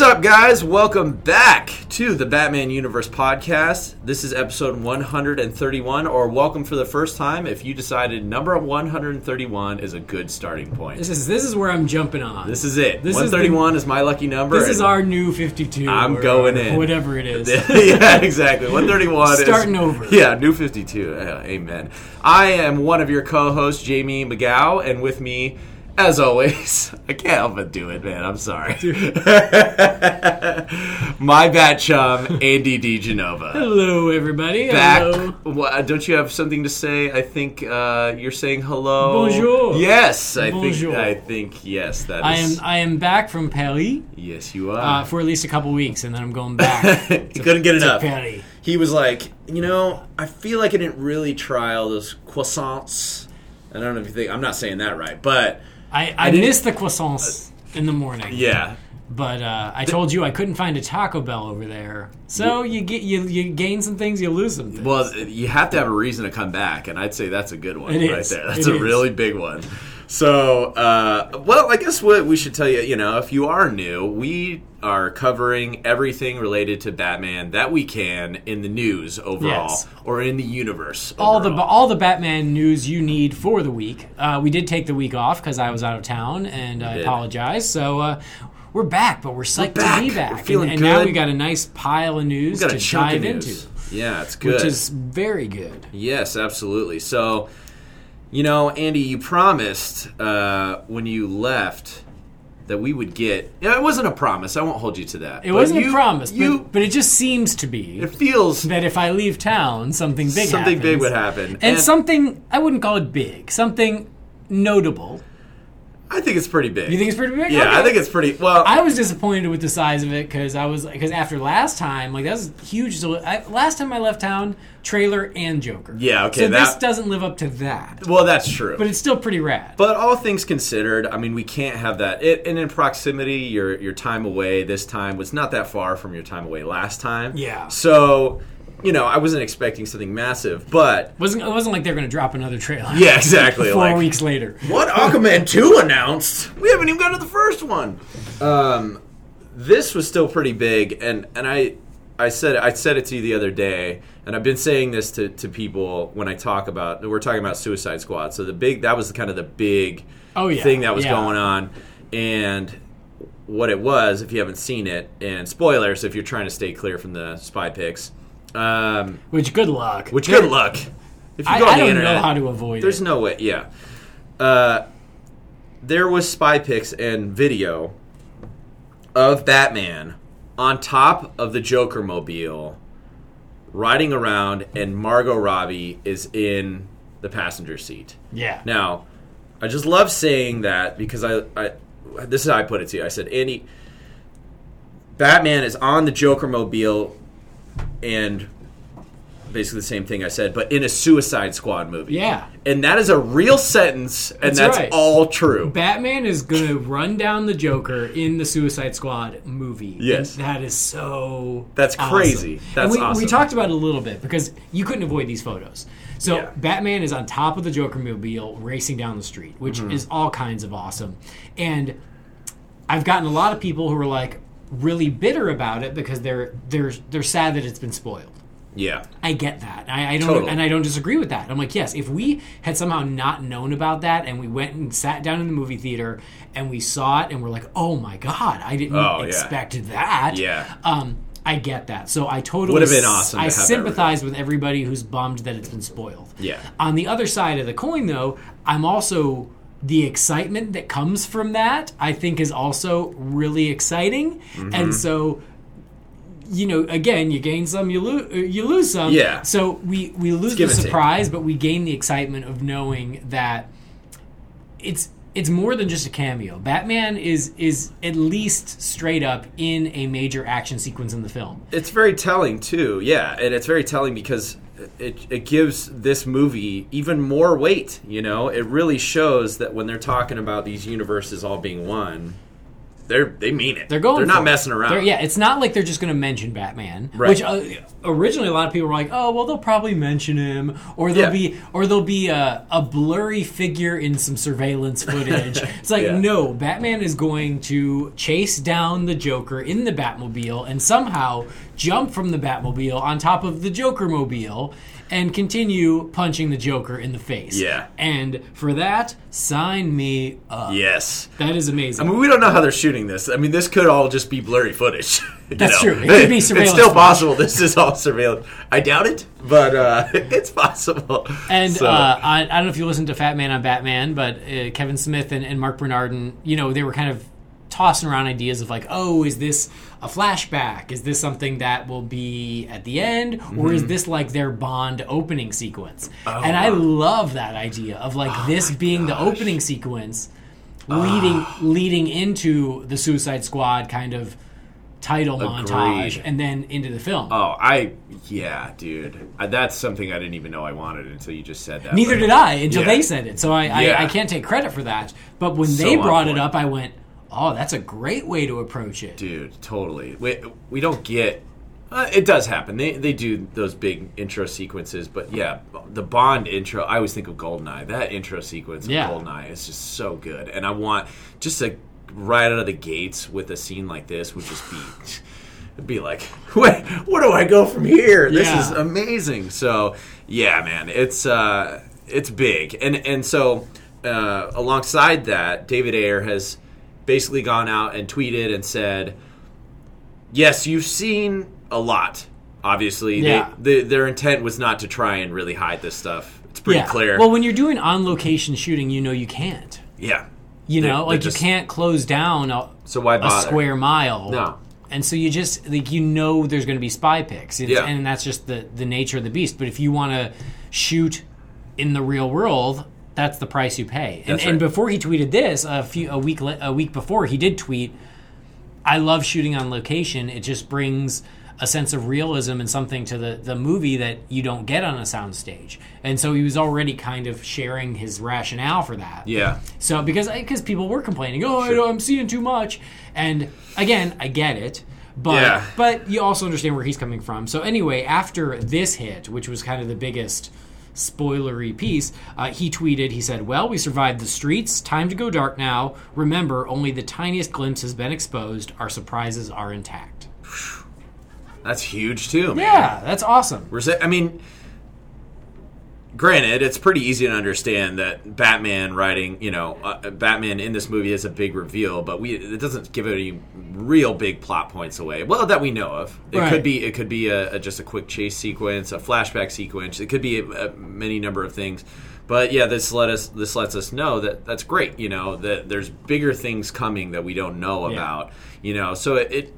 What's up, guys? Welcome back to the Batman Universe podcast. This is episode 131, or welcome for the first time if you decided number 131 is a good starting point. This is this is where I'm jumping on. This is it. This is the- 131 is, my lucky number. This is our new 52. I'm or- going in. Whatever it is. yeah, exactly. 131 is Starting over. Yeah, new 52. Yeah, amen. I am one of your co-hosts, Jaime McGow, and with me, as always, I can't help but do it, man. I'm sorry. My bad chum, Andy DeGenova. Hello, everybody. Back. Hello. Don't you have something to say? I think uh, you're saying hello. Bonjour. Yes, I Bonjour. think. I think yes. That I am. I am back from Paris yes, you are. uh, for at least a couple weeks, and then I'm going back. he couldn't get to enough. Paris. He was like, you know, I feel like I didn't really try all those croissants. I don't know if you think I'm not saying that right, but I, I, didn't- missed the croissants in the morning. yeah, But uh, I told you I couldn't find a Taco Bell over there. So you get you you gain some things, you lose some things. Well, you have to have a reason to come back, and I'd say that's a good one It right is. there. That's It a is. really big one. So, uh, well, I guess what we should tell you, you know, if you are new, we are covering everything related to Batman that we can in the news overall Yes. or in the universe. all the all the Batman news you need for the week. Uh, we did take the week off because I was out of town, and I apologize. So uh, we're back, but we're psyched back. to be We're back. feeling and, and now good. we got a nice pile of news got to dive of into. Yeah, it's good. which is very good. Yes, absolutely. So, you know, Andy, you promised uh, when you left that we would get. It wasn't a promise. I won't hold you to that. It But wasn't you- a promise, You, but, but it just seems to be it feels that if I leave town, something big something happens. big would happen, and, something I wouldn't call it big, something notable. I think it's pretty big. You think it's pretty big? Yeah, I think it's pretty. Well, I was disappointed with the size of it because I was because after last time, like that was huge. So I, last time I left town, trailer and Joker. Yeah, okay, So this doesn't live up to that, well, that's true. but it's still pretty rad. But all things considered, I mean, we can't have that. It, and in proximity, your your time away this time was not that far from your time away last time. Yeah. So, you know, I wasn't expecting something massive, but wasn't it wasn't like they're going to drop another trailer. yeah, exactly. Four like, weeks later. What Aquaman 2 announced? We haven't even got to the first one. Um, this was still pretty big, and, and I I said I said it to you the other day, and I've been saying this to, to people when I talk about we're talking about Suicide Squad. So the big that was kind of the big Oh, yeah. thing that was Yeah. going on, and what it was if you haven't seen it, and spoilers if you're trying to stay clear from the spy picks. Um, Which good luck. which good luck. If you I, go on I the don't internet, know how to avoid there's it. no way. Yeah. Uh, there was spy pics and video of Batman on top of the Joker mobile, riding around, and Margot Robbie is in the passenger seat. yeah. Now, I just love saying that because I, I this is how I put it to you. I said, Andy, Batman is on the Joker mobile, and basically the same thing I said, but in a Suicide Squad movie. Yeah. and that is a real sentence, and That's that's, right. all true. Batman is going to run down the Joker in the Suicide Squad movie. Yes. And that is so. That's awesome. crazy. That's we, awesome. We talked about it a little bit because you couldn't avoid these photos. So Yeah. Batman is on top of the Joker mobile racing down the street, which Mm-hmm. is all kinds of awesome. And I've gotten a lot of people who are like really bitter about it because they're they're they're sad that it's been spoiled. Yeah, I get that. I, I don't, Totally. and I don't disagree with that. I'm like, yes, if we had somehow not known about that, and we went and sat down in the movie theater, and we saw it, and we're like, oh my god, I didn't Oh, yeah. expect that. Yeah. Um, I get that. So I totally Would've been s- awesome I have sympathize with everybody who's bummed that it's been spoiled. Yeah. On the other side of the coin, though, I'm also the excitement that comes from that. I think is also really exciting, Mm-hmm. and so you know, again, you gain some, you lose, you lose some. Yeah. So we we lose the surprise, but we gain the excitement of knowing that it's it's more than just a cameo. Batman is is at least straight up in a major action sequence in the film. it's very telling too. Yeah, and it's very telling because it it gives this movie even more weight. You know, it really shows that when they're talking about these universes all being one, they're they mean it. They're going. They're not it. messing around. They're- yeah, it's not like they're just going to mention Batman. Right. Which uh, originally a lot of people were like, "Oh, well, they'll probably mention him, or there'll Yeah. be, or there'll be a, a blurry figure in some surveillance footage." it's like, Yeah. no, Batman is going to chase down the Joker in the Batmobile and somehow jump from the Batmobile on top of the Joker mobile. And continue punching the Joker in the face. Yeah. And for that, sign me up. Yes. That is amazing. I mean, we don't know how they're shooting this. I mean, this could all just be blurry footage. That's know? true. It could be surveillance. It's still footage. possible. This is all surveillance. I doubt it, but uh, it's possible. And So- uh, I, I don't know if you listened to Fat Man on Batman, but uh, Kevin Smith and, and Marc Bernardin, you know, they were kind of tossing around ideas of like, oh, is this a flashback? Is this something that will be at the end, or Mm-hmm. is this like their Bond opening sequence? Oh, and I love that idea of like this being the opening sequence, leading leading into the Suicide Squad kind of title montage, and then into the film. Oh, I yeah, dude. Uh, That's something I didn't even know I wanted until you just said that. Neither Like, did I until Yeah. they said it. So I, Yeah. I, I can't take credit for that. But when So they brought it up, I went, "Oh, that's a great way to approach it." dude. Totally. We we don't get. Uh, it does happen. They they do those big intro sequences, but yeah, the Bond intro. I always think of Goldeneye. That intro sequence of Yeah. Goldeneye is just so good, and I want just to right out of the gates with a scene like this would just be. Be like, wait, where do I go from here? This Yeah. is amazing. So, yeah, man, it's uh, it's big, and and so uh, alongside that, David Ayer has basically gone out and tweeted and said, yes, you've seen a lot. Obviously, Yeah. they, they, their intent was not to try and really hide this stuff. It's pretty yeah. clear. Well, when you're doing on location shooting, you know you can't. yeah, You know, they're like just- you can't close down a, So why a square mile. No. And so you just like you know there's going to be spy pics, It's- Yeah. and that's just the the nature of the beast. But if you want to shoot in the real world, that's the price you pay. And, That's and before he tweeted this, a few a week le- a week before, he did tweet, "I love shooting on location. It just brings." A sense of realism and something to the, the movie that you don't get on a soundstage, and so he was already kind of sharing his rationale for that. Yeah, So because uh, because people were complaining, oh, Sure. I, am seeing too much, and again, I get it, but Yeah. but you also understand where he's coming from. So anyway, after this hit, which was kind of the biggest spoilery piece, uh, he tweeted, he said, "Well, we survived the streets. Time to go dark now. Remember, only the tiniest glimpse has been exposed. Our surprises are intact." that's huge too, man. Yeah, that's awesome. I mean, granted, it's pretty easy to understand that Batman writing, you know, uh, Batman in this movie is a big reveal, but we it doesn't give any real big plot points away. Well, that we know of. It Right. could be it could be a, a just a quick chase sequence, a flashback sequence. It could be a, a many number of things. But yeah, this let us this lets us know that that's great. You know that there's bigger things coming that we don't know Yeah. about. You know, so it, it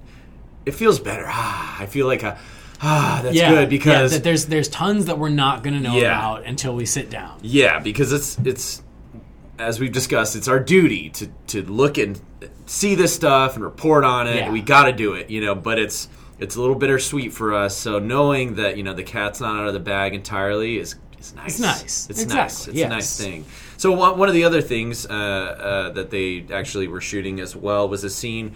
it feels better. Ah, I feel like a ah, that's yeah, good because yeah, that there's there's tons that we're not going to know Yeah. about until we sit down. Yeah, because it's it's as we've discussed, it's our duty to to look and see this stuff and report on it. We got to do it, you know. But it's it's a little bittersweet for us. So knowing that you know the cat's not out of the bag entirely is is nice. It's nice. It's Exactly, nice. It's yes. a nice thing. So one, one of the other things uh, uh, that they actually were shooting as well was a scene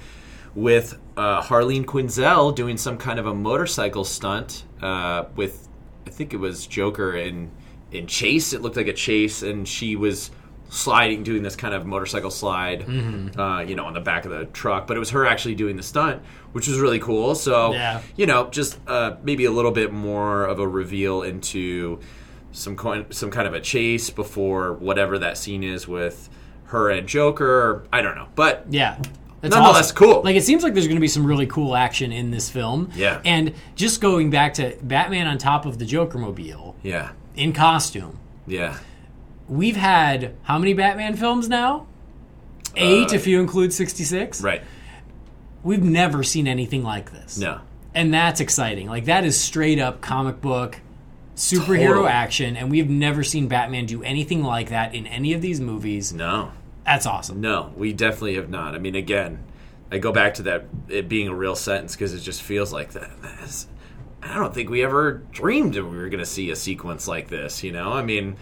with uh, Harleen Quinzel doing some kind of a motorcycle stunt uh, with, I think it was Joker in in Chase. It looked like a chase, and she was sliding, doing this kind of motorcycle slide, Mm-hmm. uh, you know, on the back of the truck. But it was her actually doing the stunt, which was really cool. So, Yeah. you know, just uh, maybe a little bit more of a reveal into some coin, some kind of a chase before whatever that scene is with her and Joker. I don't know, but Yeah. That's Nonetheless, awesome. cool. Like it seems like there's going to be some really cool action in this film. Yeah. And just going back to Batman on top of the Joker mobile yeah, in costume. yeah, We've had how many Batman films now? Eight, if you include 66. Uh, right. We've never seen anything like this. No, And that's exciting. Like that is straight up comic book superhero Totally. action and we've never seen Batman do anything like that in any of these movies. no, That's awesome. no. We definitely have not. I mean, again, I go back to that it being a real sentence because it just feels like that. That's- I don't think we ever dreamed that we were going to see a sequence like this. You know, I mean.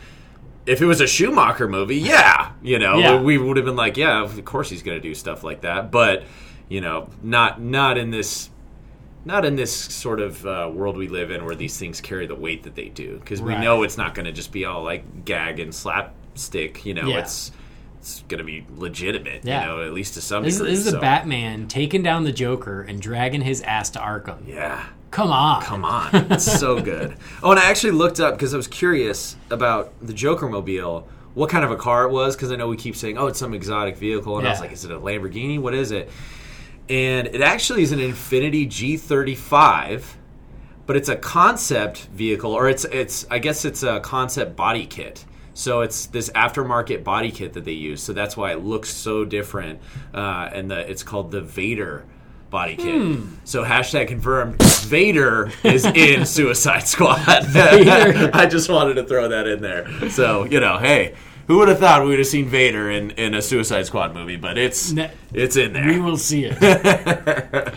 If it was a Schumacher movie, yeah, you know, Yeah. we would have been like, yeah, of course he's going to do stuff like that. But you know, not not in this not in this sort of uh, world we live in where these things carry the weight that they do because we Right. know it's not going to just be all like gag and slapstick. You know, Yeah. it's it's going to be legitimate. Yeah. You know, at least to some This, is- degree. this is the Batman taking down the Joker and dragging his ass to Arkham. Yeah. Come on. Come on, it's so good. Oh, and I actually looked up because I was curious about the Joker mobile, what kind of a car it was, because I know we keep saying, "Oh, it's some exotic vehicle," and I was like, "Is it a Lamborghini? What is it?" And it actually is an Infiniti G35, but it's a concept vehicle, or it's it's I guess it's a concept body kit. So it's this aftermarket body kit that they use. So that's why it looks so different, uh, and the it's called the Vader body kit. Hmm. So hashtag confirmed. Vader is in Suicide Squad. I just wanted to throw that in there. So you know, hey, who would have thought we would have seen Vader in, in a Suicide Squad movie? But it's Ne- it's in there. We will see it.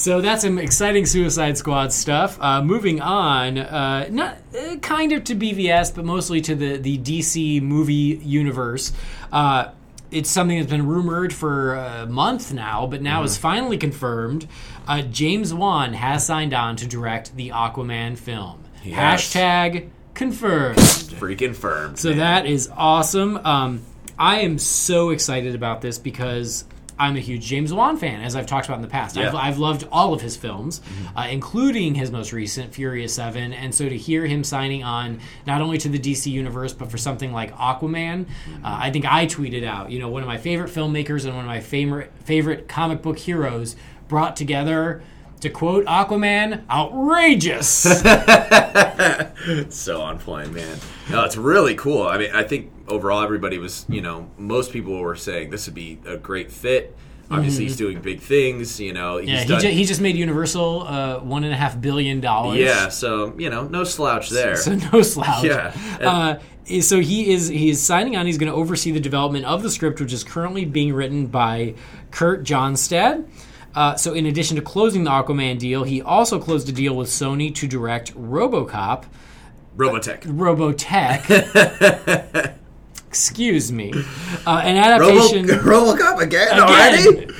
so that's some exciting Suicide Squad stuff. Uh, moving on, uh, not uh, kind of to BVS, but mostly to the the DC movie universe. Uh, it's something that's been rumored for a month now, but now is finally confirmed. Uh, James Wan has signed on to direct the Aquaman film. has. Hashtag confirmed. Freaking firm. So that is awesome. Um, I am so excited about this because I'm a huge James Wan fan, as I've talked about in the past. I've, Mm-hmm. I've loved all of his films, uh, including his most recent, Furious 7. And so to hear him signing on not only to the DC universe, but for something like Aquaman, Mm-hmm. uh, I think I tweeted out, you know, one of my favorite filmmakers and one of my favorite, favorite comic book heroes brought together. To quote Aquaman, outrageous. so on point, man. No, it's really cool. I mean, I think overall everybody was, you know, most people were saying this would be a great fit. Obviously, he's doing big things. You know, he's Mm-hmm. Yeah, he, done. ju- he just made Universal uh, one and a half billion dollars. yeah, so you know, no slouch there. so no slouch. Yeah. Uh, so he is he is signing on. He's going to oversee the development of the script, which is currently being written by Kurt Johnstad. Uh, so, in addition to closing the Aquaman deal, he also closed a deal with Sony to direct RoboCop, Robotech. Robotech. Excuse me, uh, an Robo- adaptation. RoboCop again, Again. already?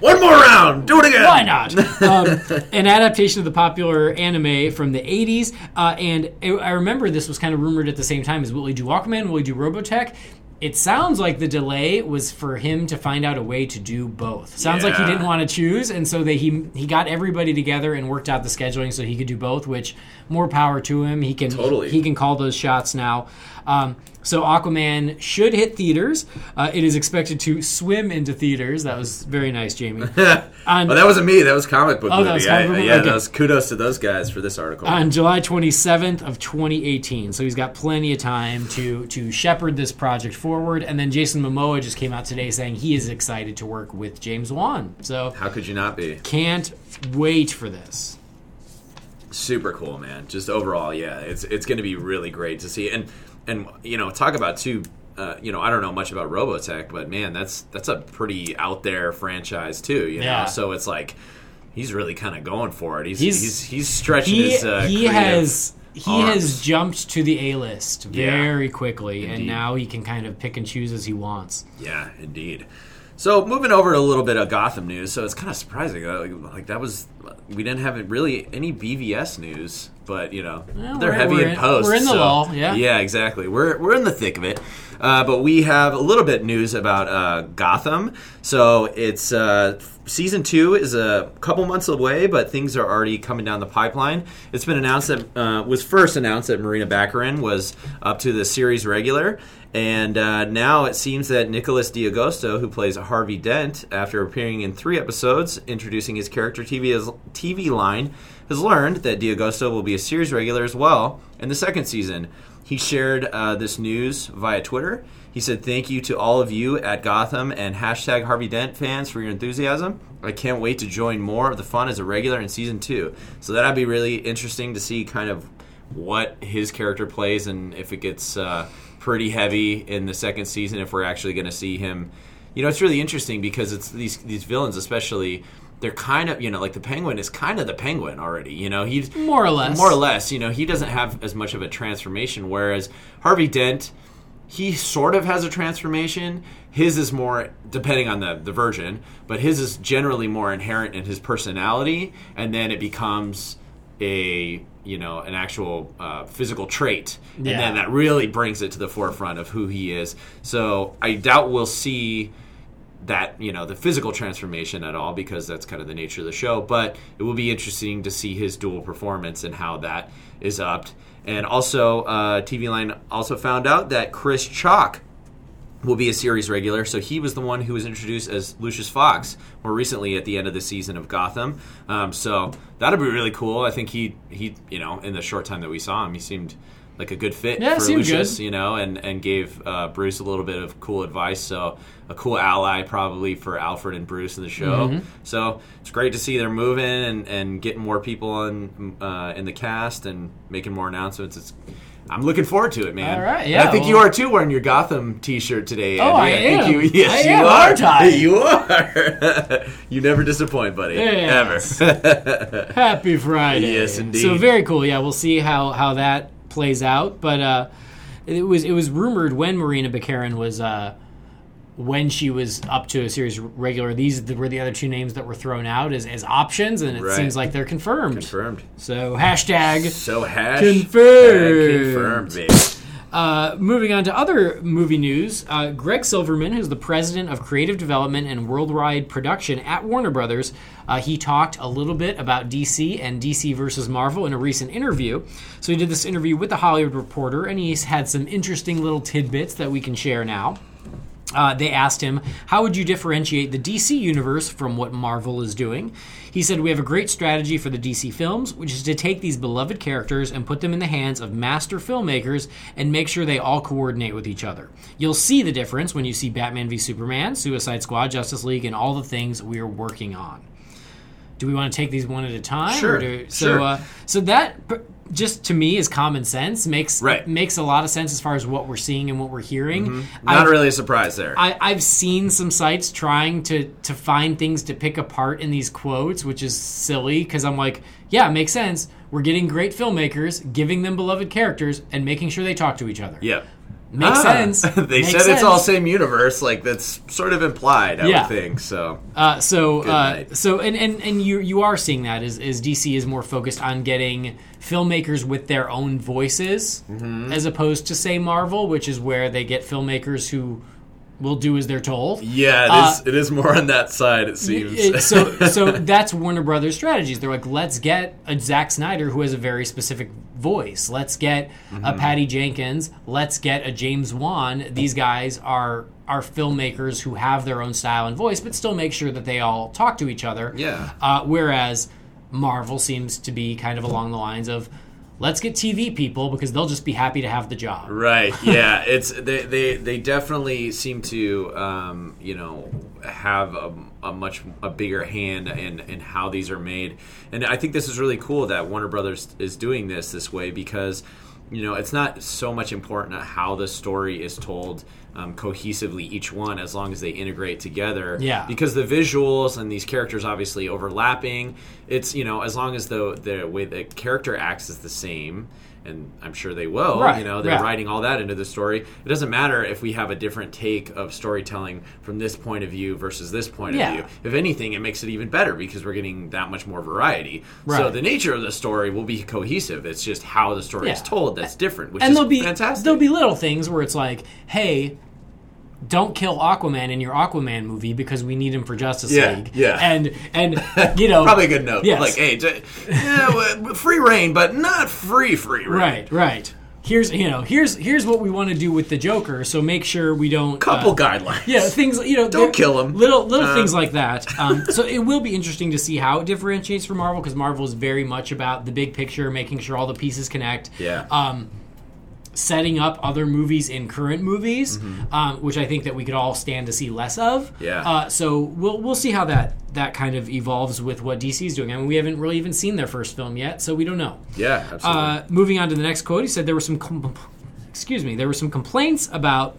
One more round. Do it again. Why not? Um, an adaptation of the popular anime from the 80s. Uh, and I I remember this was kind of rumored at the same time as will he do Aquaman? Will he do Robotech? It sounds like the delay was for him to find out a way to do both. Sounds like he didn't want to choose, and so they, he he got everybody together and worked out the scheduling so he could do both. Which more power to him. He can Totally. he can call those shots now. Um, so Aquaman should hit theaters. Uh, it is expected to swim into theaters. That was very nice, Jaime. On- Oh, that wasn't me. That was comic book Oh, movie. that was comic book movie? yeah, Okay. was kudos to those guys for this article. on July 27th of 2018. So he's got plenty of time to to shepherd this project forward. And then Jason Momoa just came out today saying he is excited to work with James Wan. So How could you not be? can't wait for this. super cool man just overall yeah it's it's going to be really great to see and and you know talk about too uh, you know i don't know much about robotech but man that's that's a pretty out there franchise too you know Yeah. so it's like he's really kind of going for it he's He's- he's he's, stretching He his uh, he has he arms. has jumped to the A list Yeah. very quickly, and now he can kind of pick and choose as he wants. Yeah, indeed. So moving over to a little bit of Gotham news. So it's kind of surprising. uh, Like, like that was we didn't have really any BVS news, but you know Well, they're heavy in in- post. we're in the so- lull, yeah. yeah, exactly. We're we're in the thick of it. Uh, but we have a little bit news about uh, Gotham. So it's uh, season two is a couple months away, but things are already coming down the pipeline. It's been announced that uh, was first announced that Marina Baccarin was up to the series regular, and uh, now it seems that Nicholas D'Agosto, who plays Harvey Dent, after appearing in three episodes introducing his character TV as, TVLine, has learned that D'Agosto will be a series regular as well in the second season. He shared uh, this news via Twitter. He said, Thank you to all of you at Gotham and hashtag Harvey Dent fans for your enthusiasm. I can't wait to join more of the fun as a regular in season two. So that'd be really interesting to see kind of what his character plays and if it gets uh, pretty heavy in the second season, if we're actually going to see him. You know, it's really interesting because it's these these villains, especially. They're kind of, you know, like the Penguin is kind of the Penguin already. You know, he's More or less. more or less. You know, he doesn't have as much of a transformation, whereas Harvey Dent he sort of has a transformation. His is more depending on the the version, but his is generally more inherent in his personality, and then it becomes a you know an actual uh, physical trait, and Yeah. then that really brings it to the forefront of who he is. So I doubt we'll see that you know the physical transformation at all because that's kind of the nature of the show. But it will be interesting to see his dual performance and how that is upped. And also uh, TVLine also found out that chris chalk will be a series regular. So he was the one who was introduced as lucius fox more recently at the end of the season of gotham. Um, so that'll be really cool. I think he he you know in the short time that we saw him he seemed like a good fit Yeah, for lucius good. you know, and and gave uh, Bruce a little bit of cool advice. So a cool ally probably for Alfred and Bruce in the show. Mm-hmm. So it's great to see they're moving and, and getting more people in uh, in the cast and making more announcements. It's I'm looking forward to it, man. All right, And yeah, I think you are too, wearing your Gotham T-shirt today. Oh, I Andy. think am. you, yes, I you am, are. aren't You are. you never disappoint, buddy. Yes. Ever. Happy Friday. Yes, indeed. So very cool. Yeah, we'll see how how that plays out. But uh, it was it was rumored when Marina Baccarin was uh, when she was up to a series regular. These were the other two names that were thrown out as, as options, and it Right. seems like they're confirmed. Confirmed. So hashtag. So hash Confirmed. Confirmed, baby. Uh, moving on to other movie news, uh, Greg Silverman, who's the president of creative development and worldwide production at Warner Brothers, uh, he talked a little bit about DC and DC versus Marvel in a recent interview. So he did this interview with the Hollywood Reporter, and he's had some interesting little tidbits that we can share now. Uh, they asked him, How would you differentiate the DC universe from what Marvel is doing? He said, We have a great strategy for the DC films, which is to take these beloved characters and put them in the hands of master filmmakers and make sure they all coordinate with each other. You'll see the difference when you see Batman v Superman, Suicide Squad, Justice League, and all the things we are working on. Do we want to take these one at a time? Sure, Or do, so, sure. uh, so that just to me is common sense. makes Right. makes a lot of sense as far as what we're seeing and what we're hearing. Not I've- really a surprise there. I, I've seen some sites trying to to find things to pick apart in these quotes, which is silly because I'm like, yeah, it makes sense. We're getting great filmmakers, giving them beloved characters, and making sure they talk to each other. yeah. Makes Ah, sense. they Makes said it's all same universe. Like that's sort of implied. I Yeah. would think so. Uh, so, uh, so, and, and, and you you are seeing that is, as DC is more focused on getting filmmakers with their own voices, Mm-hmm. as opposed to say Marvel, which is where they get filmmakers who will do as they're told. Yeah, it Uh, is. It is more on that side. It seems. It- so so that's Warner Brothers strategies. They're like, let's get a Zack Snyder who has a very specific voice. Let's get a Mm-hmm. Patty Jenkins. Let's get a James Wan. These guys are are filmmakers who have their own style and voice, but still make sure that they all talk to each other. Yeah. Uh, whereas Marvel seems to be kind of along the lines of. Let's get TV people because they'll just be happy to have the job. Right. Yeah. It's they they, they definitely seem to um, you know have a, a much a bigger hand in in how these are made, and I think this is really cool that Warner Brothers is doing this this way because you know it's not so much important how the story is told. Um, cohesively each one as long as they integrate together Yeah. because the visuals and these characters obviously overlapping it's you know as long as the the way the character acts is the same and i'm sure they will Right, you know they're yeah. writing all that into the story. It doesn't matter if we have a different take of storytelling from this point of view versus this point Yeah. of view. If anything it makes it even better because we're getting that much more variety. So the nature of the story will be cohesive. It's just how the story is told that's different which and is there'll be fantastic. there'll be little things where it's like, hey, don't kill Aquaman in your Aquaman movie because we need him for Justice Yeah, League. yeah. and and you know probably a good note Yes. like hey j- yeah, free reign but not free free reign right, right. Here's you know here's here's what we want to do with the Joker. So make sure we don't couple uh, guidelines Yeah, things you know. Don't kill him. Little little Uh, things like that. Um, so it will be interesting to see how it differentiates from Marvel because Marvel is very much about the big picture, making sure all the pieces connect. Yeah. Um, setting up other movies in current movies, um, which I think that we could all stand to see less of. Mm-hmm. Yeah. Uh, so we'll we'll see how that that kind of evolves with what DC's doing. I mean, we haven't really even seen their first film yet, so we don't know. yeah absolutely Uh, moving on to the next quote, he said there were some, com- excuse me, there were some complaints about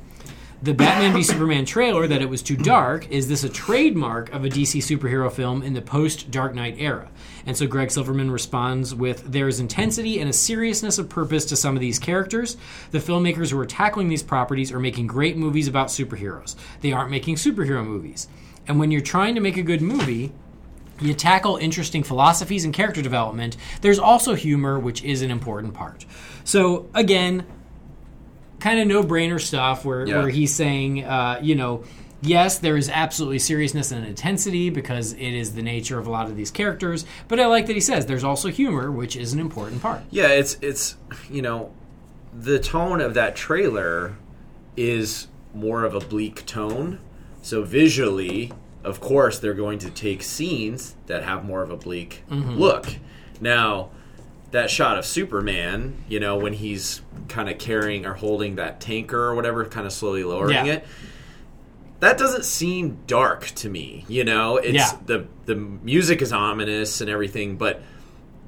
the Batman v Superman trailer that it was too dark. Is this a trademark of a DC superhero film in the post Dark Knight era? And so Greg Silverman responds with There is intensity and a seriousness of purpose to some of these characters. The filmmakers who are tackling these properties are making great movies about superheroes. They aren't making superhero movies. And when you're trying to make a good movie, you tackle interesting philosophies and character development. There's also humor, which is an important part. So, again, kind of no brainer stuff where, Yeah. where he's saying, uh, you know, yes, there is absolutely seriousness and intensity because it is the nature of a lot of these characters. But I like that he says there's also humor, which is an important part. Yeah, it's it's you know, the tone of that trailer is more of a bleak tone. So visually, of course, they're going to take scenes that have more of a bleak mm-hmm. look. Now, that shot of Superman, you know, when he's kind of carrying or holding that tanker or whatever, kind of slowly lowering Yeah. it. That doesn't seem dark to me, you know. It's Yeah. the the music is ominous and everything, but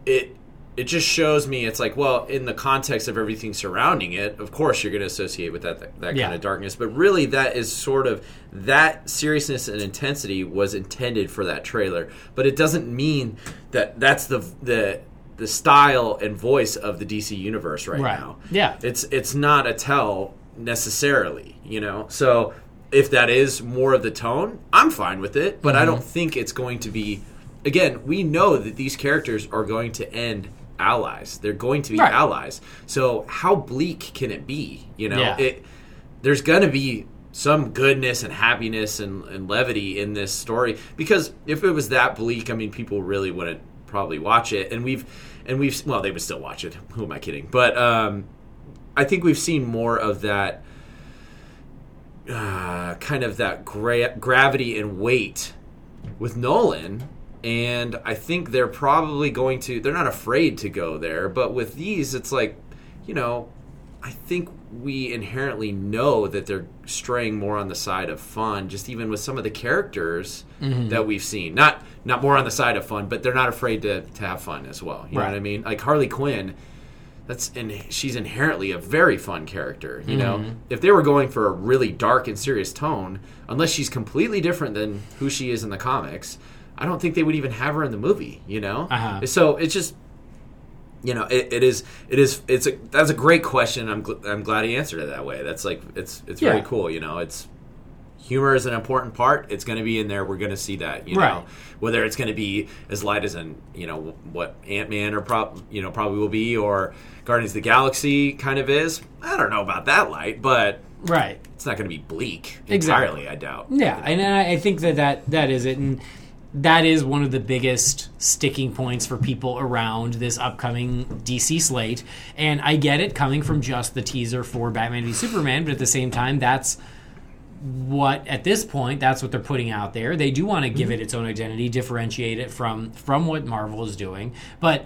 it it just shows me it's like well in the context of everything surrounding it of course you're going to associate with that that, that Yeah. kind of darkness but really that is sort of that seriousness and intensity was intended for that trailer but it doesn't mean that that's the the the style and voice of the DC universe right, Right. now Yeah. it's it's not a tell necessarily you know so if that is more of the tone i'm fine with it but i don't think it's going to be again we know that these characters are going to end allies. They're going to be Right. allies. So how bleak can it be you know? Yeah. it there's going to be some goodness and happiness and, and levity in this story because if it was that bleak i mean people really wouldn't probably watch it. And we've and we've well they would still watch it. Who am i kidding? But um I think we've seen more of that uh, kind of that gra- gravity and weight with Nolan, and I think they're probably going to. They're not afraid to go there, but with these, it's like, you know, I think we inherently know that they're straying more on the side of fun, just even with some of the characters that we've seen. Not not more on the side of fun, but they're not afraid to, to have fun as well. You know Right. what I mean? Like Harley Quinn that's and she's inherently a very fun character you know? Mm-hmm. if they were going for a really dark and serious tone unless she's completely different than who she is in the comics i don't think they would even have her in the movie you know? Uh-huh. so it's just you know it, it is it is it's a that's a great question i'm gl- i'm glad he answered it that way. That's like it's it's very cool you know? It's humor is an important part it's going to be in there we're going to see that you Right. know whether it's going to be as light as an you know what ant-man or prob you know probably will be or guardians of the galaxy kind of is i don't know about that light but Right. it's not going to be bleak Exactly. i doubt Yeah, and I I think that, that that is it, and that is one of the biggest sticking points for people around this upcoming DC slate. And I get it coming from just the teaser for Batman v Superman, but at the same time, that's what at this point that's what they're putting out there. They do want to give mm-hmm. it its own identity, differentiate it from from what Marvel is doing, but.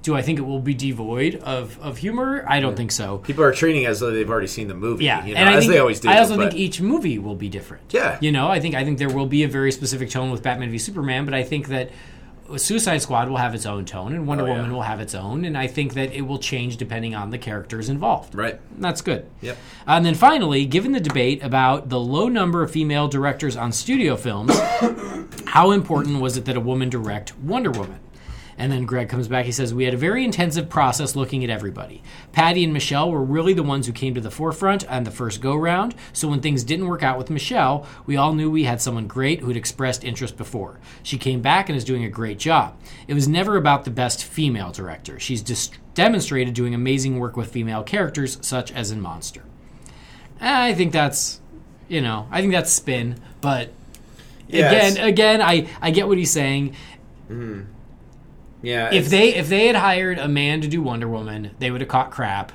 Do I think it will be devoid of, of humor? I don't think so. people are treating it as though they've already seen the movie Yeah, you know, and as think, they always do I also but- think each movie will be different. Yeah. you know, I think I think there will be a very specific tone with Batman v Superman, but I think that Suicide Squad will have its own tone, and Wonder Oh, yeah. Woman will have its own, and I think that it will change depending on the characters involved. right That's good. Yep. And then finally, given the debate about the low number of female directors on studio films, how important was it that a woman direct Wonder Woman? And then Greg comes back. He says, We had a very intensive process looking at everybody. Patty and Michelle were really the ones who came to the forefront on the first go round. So when things didn't work out with Michelle, we all knew we had someone great who'd expressed interest before. She came back and is doing a great job. It was never about the best female director. She's dis- demonstrated doing amazing work with female characters, such as in Monster. Eh, I think that's, you know, I think that's spin. But Yeah, again, again, I I get what he's saying. Mm. Yeah If they if they had hired a man to do Wonder Woman, they would have caught crap.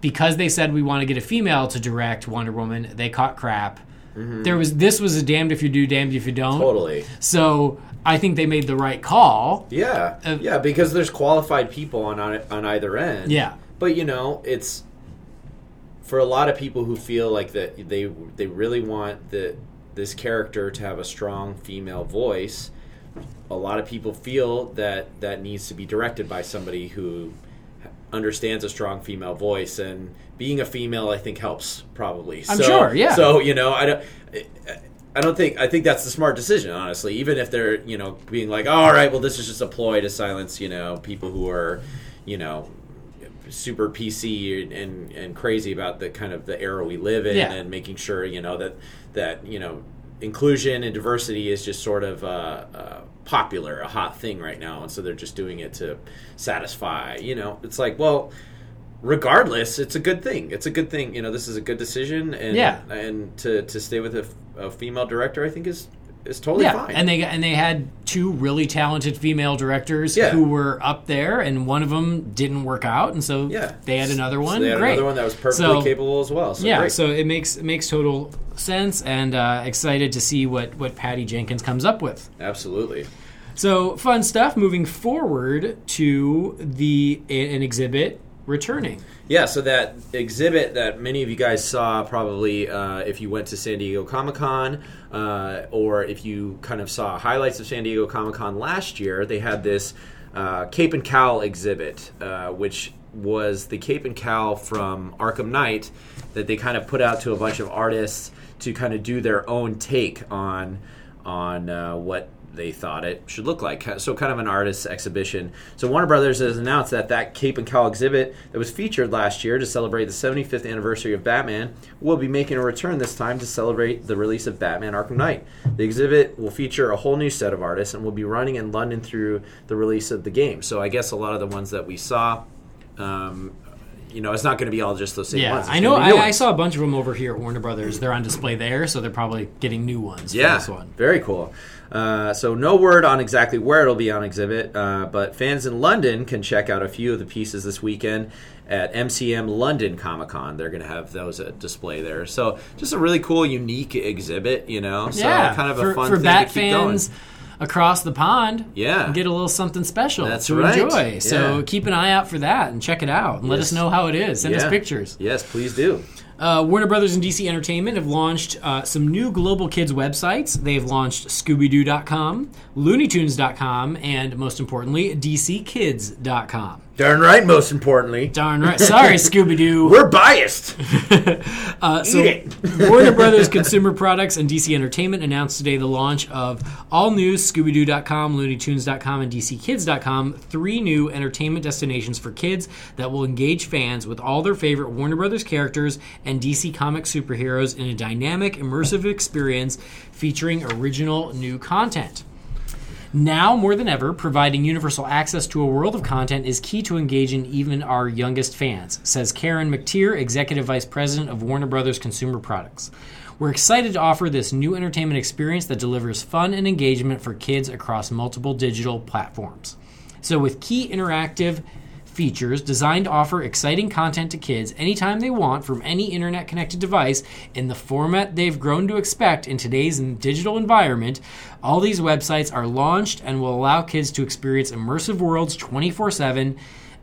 Because they said we want to get a female to direct Wonder Woman, they caught crap. There was this was a damned if you do, damned if you don't. totally So I think they made the right call. Yeah, Uh, yeah, because there's qualified people on on, on either end. Yeah. but you know, it's for a lot of people who feel like that they they really want the this character to have a strong female voice. A lot of people feel that that needs to be directed by somebody who understands a strong female voice, and being a female, I think, helps probably. I'm So- sure, yeah. So you know, I don't. I don't think I think that's the smart decision, honestly. Even if they're you know being like, all right, well, this is just a ploy to silence you know people who are you know super PC and and crazy about the kind of the era we live in Yeah. and making sure you know that that you know inclusion and diversity is just sort of uh, uh, popular, a hot thing right now, and so they're just doing it to satisfy. You know, it's like well. Regardless, it's a good thing. It's a good thing. You know, this is a good decision, and Yeah. and to, to stay with a female director, I think is is totally yeah, fine. and they and they had two really talented female directors Yeah. who were up there, and one of them didn't work out, and so yeah, they had another So one. they had Great. another one that was perfectly So- capable as well. So yeah, great. so it makes it makes total sense, and uh, excited to see what what Patty Jenkins comes up with. absolutely. So fun stuff. Moving forward to the an exhibit returning. Yeah, so that exhibit that many of you guys saw probably uh, if you went to San Diego Comic Con uh, or if you kind of saw highlights of San Diego Comic Con last year, they had this uh, Cape and Cowl exhibit, uh, which was the Cape and Cowl from Arkham Knight that they kind of put out to a bunch of artists to kind of do their own take on on uh, what they thought it should look like. So, kind of an artist's exhibition. So, Warner Brothers has announced that that Cape and Cowl exhibit that was featured last year to celebrate the 75th anniversary of Batman will be making a return this time to celebrate the release of Batman Arkham Knight. The exhibit will feature a whole new set of artists and will be running in London through the release of the game. So, I guess a lot of the ones that we saw. Um, you know, it's not going to be all just those same Yeah, ones. It's I know. gonna be new I, I saw a bunch of them over here at Warner Brothers. They're on display there, so they're probably getting new ones Yeah, for this one. very cool. Uh, so no word on exactly where it'll be on exhibit, uh, but fans in London can check out a few of the pieces this weekend at MCM London Comic Con. They're going to have those at display there. So just a really cool, unique exhibit, you know. So yeah, kind of for, a fun for thing Bat to keep fans going. across the pond. Yeah. get a little something special That's to right. enjoy. So Yeah. keep an eye out for that and check it out and let us know how it is. Send us pictures. Yes, please do. Uh, Warner Brothers and DC Entertainment have launched uh, some new global kids websites. They've launched ScoobyDoo.com, LooneyTunes.com, and most importantly, DCKids.com. Darn right. Most importantly, Darn right. Sorry, Scooby Doo. we're biased. Uh, so, Warner Brothers Consumer Products and DC Entertainment announced today the launch of all new ScoobyDoo.com, LooneyTunes.com, and DCKids.com, three new entertainment destinations for kids that will engage fans with all their favorite Warner Brothers characters and DC comic superheroes in a dynamic, immersive experience featuring original new content. Now more than ever, providing universal access to a world of content is key to engaging even our youngest fans, says Karen McTier, Executive Vice President of Warner Brothers Consumer Products. We're excited to offer this new entertainment experience that delivers fun and engagement for kids across multiple digital platforms. So, with key interactive features designed to offer exciting content to kids anytime they want from any internet connected device in the format they've grown to expect in today's digital environment. All these websites are launched and will allow kids to experience immersive worlds 24 7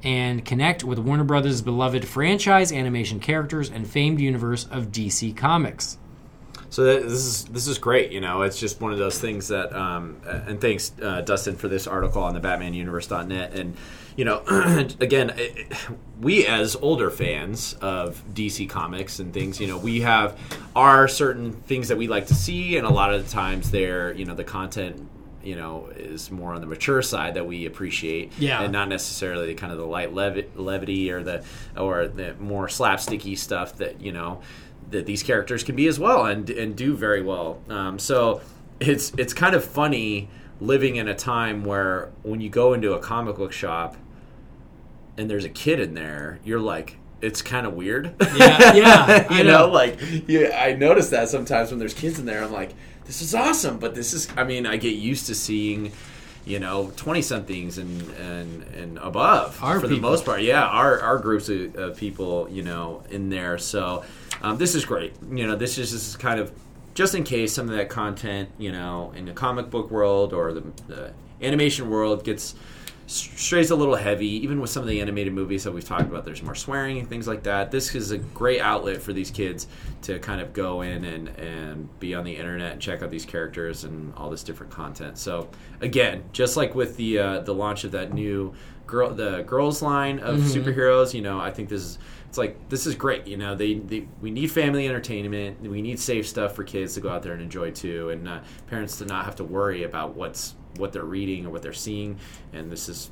and connect with Warner Brothers' beloved franchise animation characters and famed universe of DC Comics. So this is this is great. You know, it's just one of those things that. Um, and thanks, uh, Dustin, for this article on the BatmanUniverse.net. And you know, again, it, we as older fans of DC Comics and things, you know, we have our certain things that we like to see, and a lot of the times, they're you know the content. You know, is more on the mature side that we appreciate, Yeah. and not necessarily kind of the light levi- levity or the or the more slapsticky stuff that you know that these characters can be as well and and do very well. Um, so it's it's kind of funny living in a time where when you go into a comic book shop and there's a kid in there, you're like. It's kind of weird, Yeah, yeah, you know, know. like yeah, I notice that sometimes when there's kids in there, I'm like, this is awesome, but this is. I mean, I get used to seeing, you know, twenty somethings and and and above Our for the most part. Yeah, our our groups of, of people, you know, in there. So um, this is great. You know, this is this is kind of just in case some of that content, you know, in the comic book world or the, the animation world gets strays a little heavy. Even with some of the animated movies that we've talked about, there's more swearing and things like that. This is a great outlet for these kids to kind of go in and and be on the internet and check out these characters and all this different content. So again, just like with the uh, the launch of that new girl the girls line of superheroes, you know, I think this is it's like this is great. You know, they, they we need family entertainment. We need safe stuff for kids to go out there and enjoy too, and uh, parents to not have to worry about what's what they're reading or what they're seeing. And this is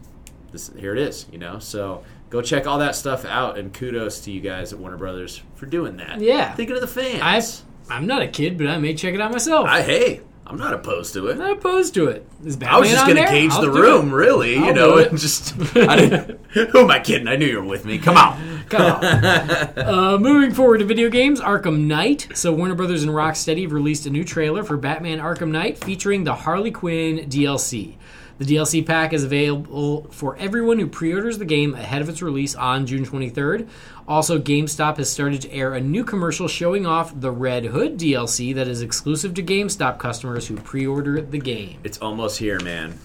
this here it is. You know, so go check all that stuff out. And kudos to you guys at Warner Brothers for doing that. Yeah. thinking of the fans. I I'm not a kid, but I may check it out myself. I hey, I'm not opposed to it. I'm not opposed to it. Is Batman I was just going to gauge I'll the room, it. really. you I'll know, do it. and just I didn't. Who am I kidding? I knew you were with me. Come on. Come on. uh, moving forward to video games, Arkham Knight. So Warner Brothers and Rocksteady have released a new trailer for Batman Arkham Knight featuring the Harley Quinn DLC. The DLC pack is available for everyone who pre-orders the game ahead of its release on June 23rd. Also, GameStop has started to air a new commercial showing off the Red Hood DLC that is exclusive to GameStop customers who pre-order the game. It's almost here, man.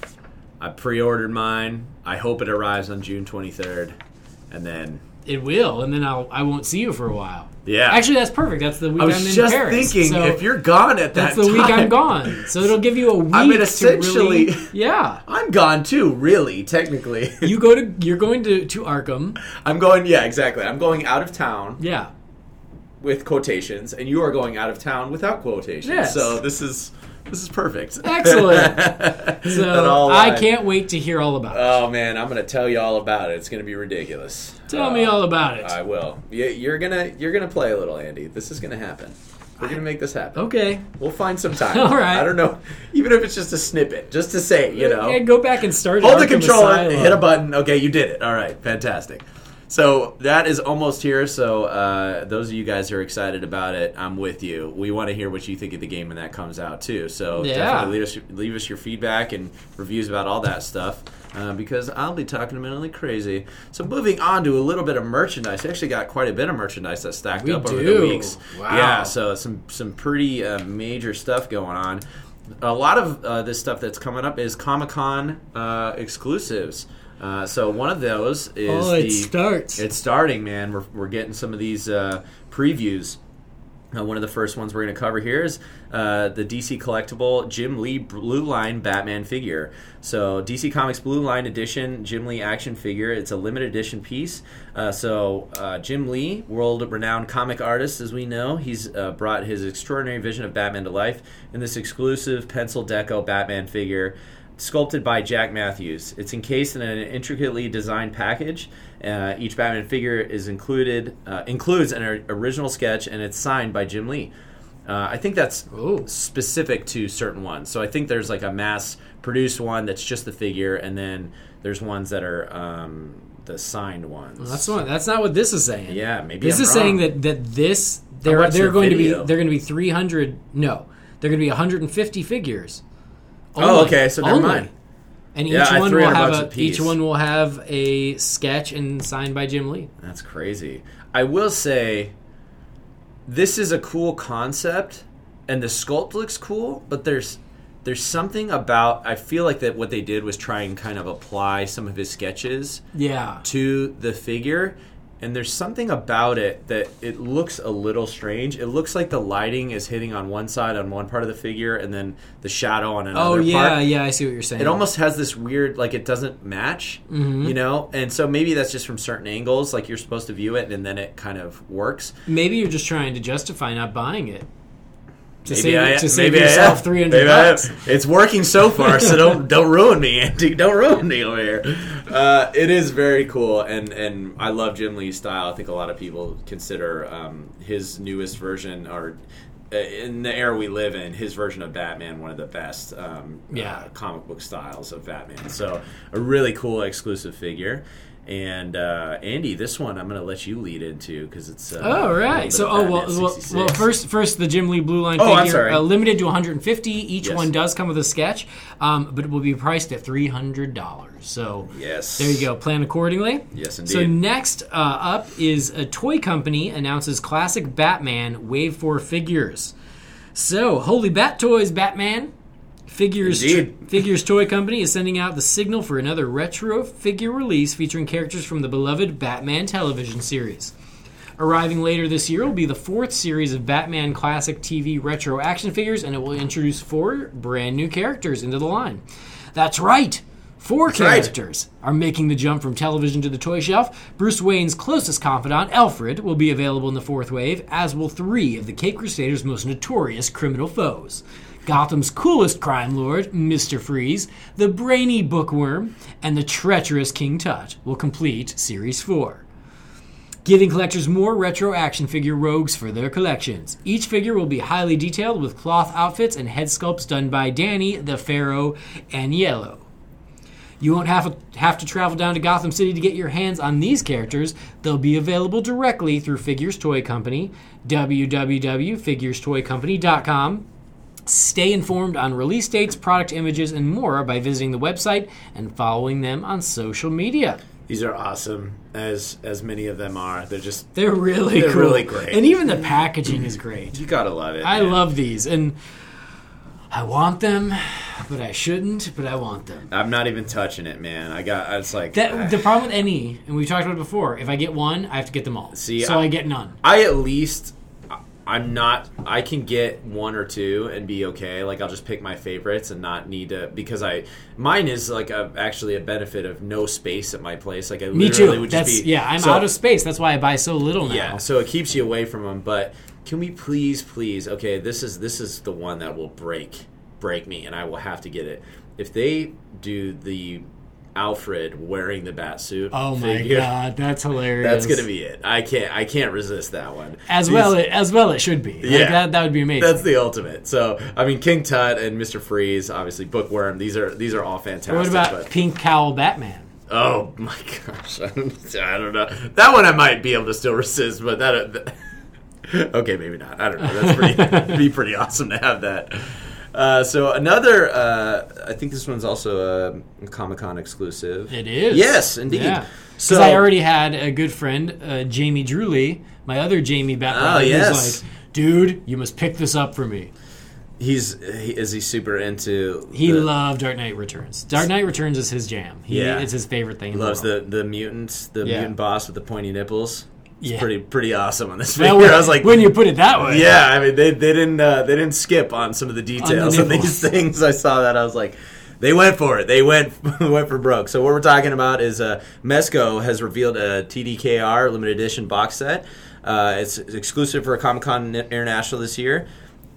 I pre-ordered mine. I hope it arrives on June 23rd, and then It will, and then I'll I won't see you for a while. Yeah. Actually, that's perfect. That's the week I am in just Paris. thinking so if you're gone at that that's the week I'm gone. So it'll give you a week. I mean, to essentially- really- yeah. I'm gone too, really, technically. You go to you're going to to Arkham. I'm going. Yeah, exactly. I'm going out of town Yeah. with quotations, and you are going out of town without quotations. Yes. So this is this is perfect. Excellent. So I can't wait to hear all about it. Oh man, I'm gonna tell you all about it. It's gonna be ridiculous. Tell me Uh, all about it. I will. You- You're gonna you're gonna play a little, Andy. This is gonna happen. We're gonna make this happen. okay. We'll find some time. All right. I don't know, even if it's just a snippet, just to say, you know, Yeah, go back and start. hold the controller, hit a button. Okay, you did it. All right, fantastic. So that is almost here. So uh, those of you guys who are excited about it, I'm with you. We want to hear what you think of the game when that comes out too. So Yeah. definitely leave us, leave us your feedback and reviews about all that stuff. Uh, because I'll be talking like crazy. So moving on to a little bit of merchandise. We actually got quite a bit of merchandise that stacked We up over the weeks. Wow. Yeah, so some some pretty uh, major stuff going on. A lot of uh, this stuff that's coming up is Comic Con uh, exclusives. Uh, so one of those is Oh, it the starts. it's starting, man. We're, we're getting some of these uh, previews. Uh, one of the first ones we're going to cover here is uh, the DC collectible Jim Lee Blue Line Batman figure. So, DC Comics Blue Line Edition Jim Lee action figure. It's a limited edition piece. Uh, so, uh, Jim Lee, world renowned comic artist, as we know, he's uh, brought his extraordinary vision of Batman to life in this exclusive pencil deco Batman figure sculpted by Jack Mathews. It's encased in an intricately designed package. Uh, each Batman figure is included uh, includes an original sketch, and it's signed by Jim Lee. Uh, I think that's Ooh. specific to certain ones. So I think there's like a mass produced one that's just the figure, and then there's ones that are um, the signed ones. That's not. That's not what this is saying. yeah, maybe This I'm is saying that that this they're they're going to be they're going to be 300. No, they're going to be 150 figures. Oh, okay, so never Only. mind. And each at one will have a, a each one will have a sketch and signed by Jim Lee. That's crazy. I will say, this is a cool concept, and the sculpt looks cool. But there's there's something about I feel like that what they did was try and kind of apply some of his sketches Yeah. to the figure. And there's something about it that it looks a little strange. It looks like the lighting is hitting on one side on one part of the figure, and then the shadow on another. Oh yeah, part yeah. I see what you're saying. it almost has this weird like it doesn't match mm-hmm. you know and so maybe that's just from certain angles like you're supposed to view it and then it kind of works Maybe you're just trying to justify not buying it. To maybe save, I, to save maybe yourself 300 Maybe bucks. it's working so far so don't don't ruin me Andy don't ruin me over here uh, it is very cool and and I love Jim Lee's style I think a lot of people consider um, his newest version or uh, in the era we live in, his version of Batman, one of the best um, Yeah. uh, comic book styles of Batman. So, a really cool exclusive figure. And uh, Andy, this one I'm going to let you lead into because it's. Uh, Oh right. So oh well, well, well first first the Jim Lee Blue Line Oh, I'm figure sorry. Uh, limited to 150. Each Yes. one does come with a sketch, um, but it will be priced at 300 dollars. So Yes. there you go. Plan accordingly. Yes, indeed. So next uh, up is a toy company announces classic Batman Wave Four figures. So Holy Bat Toys Batman Figures. Figures Toy Company is sending out the signal for another retro figure release featuring characters from the beloved Batman television series. Arriving later this year will be the fourth series of Batman classic TV retro action figures, and it will introduce four brand new characters into the line. That's right! Four right. characters are making the jump from television to the toy shelf. Bruce Wayne's closest confidant, Alfred, will be available in the fourth wave, as will three of the Cape Crusaders' most notorious criminal foes. Gotham's coolest crime lord, Mr. Freeze, the brainy Bookworm, and the treacherous King Tut will complete Series 4 giving collectors more retro action figure rogues for their collections. Each figure will be highly detailed with cloth outfits and head sculpts done by Danny the Pharaoh and Yellow. You won't have, have to travel down to Gotham City to get your hands on these characters. They'll be available directly through Figures Toy Company, www.figurestoycompany.com. Stay informed on release dates, product images, and more by visiting the website and following them on social media. These are awesome, as as many of them are. They're just They're really They're cool. really great. And even the packaging is great. you gotta love it. I man. love these. And I want them, but I shouldn't, but I want them. I'm not even touching it, man. I got. It's like That the problem with any, and we've talked about it before. If I get one, I have to get them all. See, so I, I- get none. I at least I'm not I can get one or two and be okay. Like I'll just pick my favorites and not need to because I mine is like a, actually a benefit of no space at my place. Like I Me literally too. would just That's be yeah. I'm so- out of space. That's why I buy so little now. Yeah, so it keeps you away from them. But can we please, please? Okay, this is this is the one that will break break me, and I will have to get it. If they do the Alfred wearing the bat suit, Oh my figure, god, that's hilarious. that's gonna be it. I can't I can't resist that one. as well. It, as well, it should be. Like, Yeah. that that would be amazing. That's the ultimate. So I mean, King Tut and Mister Freeze, obviously Bookworm. These are these are all fantastic. what about but- Pink Cowl Batman? Oh my gosh, I don't, I don't know. That one I might be able to still resist, but that. that okay, maybe not. I don't know. That's pretty be pretty awesome to have that. Uh, so another, uh, I think this one's also a Comic Con exclusive. It is. Yes, indeed. Yeah. So Because I already had a good friend, uh, Jamie Drewley, my other Jamie Batman, Oh, who's yes. like, dude, you must pick this up for me. he's he, is he super into? He the- loved Dark Knight Returns. Dark Knight Returns is his jam. He, Yeah. It's his favorite thing. in loves the the the mutants, the Yeah. mutant boss with the pointy nipples. It's Yeah. pretty pretty awesome on this Well, when, I was like, when you put it that way. Yeah, I mean they, they didn't uh, they didn't skip on some of the details of nipples. these things. I saw that I was like, they went for it. They went went for broke. So what we're talking about is uh, Mezco has revealed a TDKR limited edition box set. Uh, it's, it's exclusive for Comic Con International this year.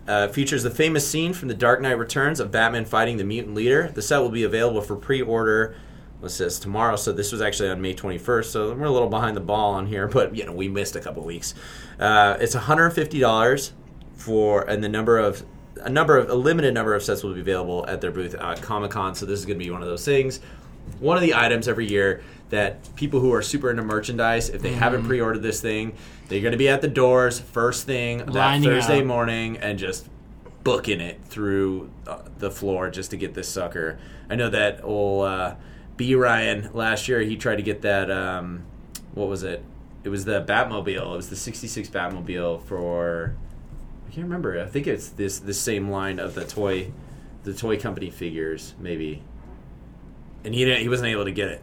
Uh, features the famous scene from The Dark Knight Returns of Batman fighting the mutant leader. The set will be available for pre-order. What's says tomorrow? So this was actually on May 21st. So we're a little behind the ball on here, but you know we missed a couple weeks. Uh, it's 150 dollars for and the number of a number of a limited number of sets will be available at their booth at Comic Con. So this is going to be one of those things. One of the items every year that people who are super into merchandise, if they Mm-hmm. haven't pre-ordered this thing, they're going to be at the doors first thing that Thursday up. morning and just booking it through uh, the floor just to get this sucker. I know that old uh, B Ryan last year he tried to get that. Um, what was it? It was the Batmobile. It was the '66 Batmobile for. I can't remember. I think it's this the same line of the toy, the toy company figures maybe. And he didn't. He wasn't able to get it.